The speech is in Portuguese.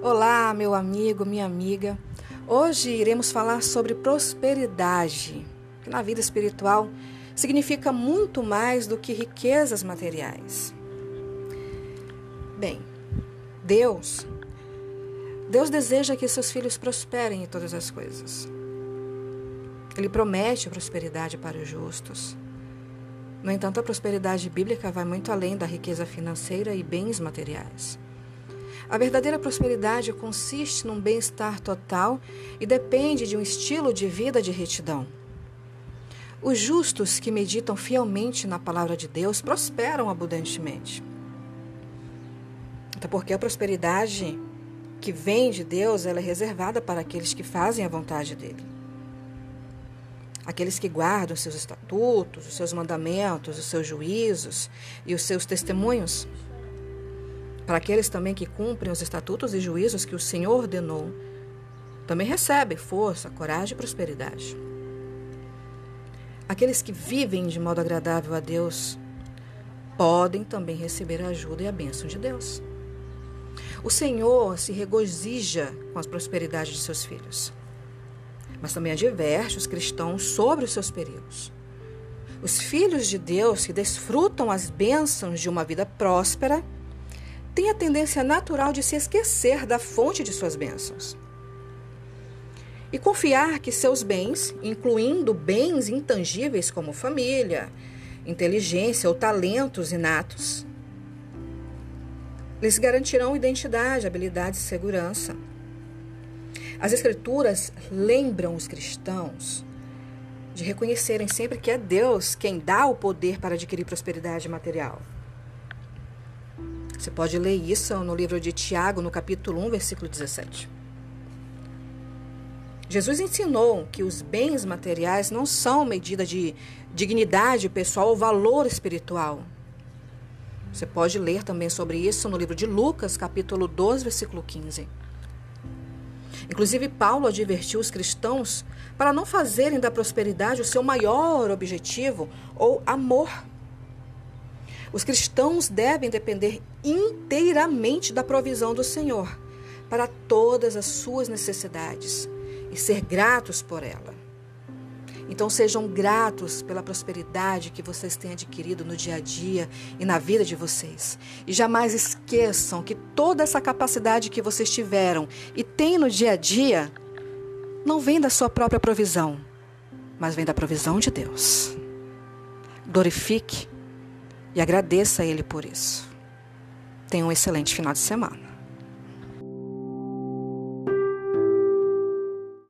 Olá, meu amigo, minha amiga. Hoje iremos falar sobre prosperidade, que na vida espiritual significa muito mais do que riquezas materiais. Bem, Deus, Deus deseja que seus filhos prosperem em todas as coisas. Ele promete prosperidade para os justos. No entanto, a prosperidade bíblica vai muito além da riqueza financeira e bens materiais. A verdadeira prosperidade consiste num bem-estar total e depende de um estilo de vida de retidão. Os justos que meditam fielmente na palavra de Deus prosperam abundantemente. Até porque a prosperidade que vem de Deus ela é reservada para aqueles que fazem a vontade dele. Aqueles que guardam seus estatutos, os seus mandamentos, os seus juízos e os seus testemunhos para aqueles também que cumprem os estatutos e juízos que o Senhor ordenou, também recebem força, coragem e prosperidade. Aqueles que vivem de modo agradável a Deus podem também receber a ajuda e a bênção de Deus. O Senhor se regozija com as prosperidades de seus filhos, mas também adverte os cristãos sobre os seus perigos. Os filhos de Deus que desfrutam as bênçãos de uma vida próspera tem a tendência natural de se esquecer da fonte de suas bênçãos. E confiar que seus bens, incluindo bens intangíveis como família, inteligência ou talentos inatos, lhes garantirão identidade, habilidade e segurança. As Escrituras lembram os cristãos de reconhecerem sempre que é Deus quem dá o poder para adquirir prosperidade material. Você pode ler isso no livro de Tiago, no capítulo 1, versículo 17. Jesus ensinou que os bens materiais não são medida de dignidade pessoal ou valor espiritual. Você pode ler também sobre isso no livro de Lucas, capítulo 12, versículo 15. Inclusive, Paulo advertiu os cristãos para não fazerem da prosperidade o seu maior objetivo ou amor. Os cristãos devem depender inteiramente da provisão do Senhor para todas as suas necessidades e ser gratos por ela. Então sejam gratos pela prosperidade que vocês têm adquirido no dia a dia e na vida de vocês. E jamais esqueçam que toda essa capacidade que vocês tiveram e têm no dia a dia não vem da sua própria provisão, mas vem da provisão de Deus. Glorifique e agradeça a Ele por isso. Tenha um excelente final de semana.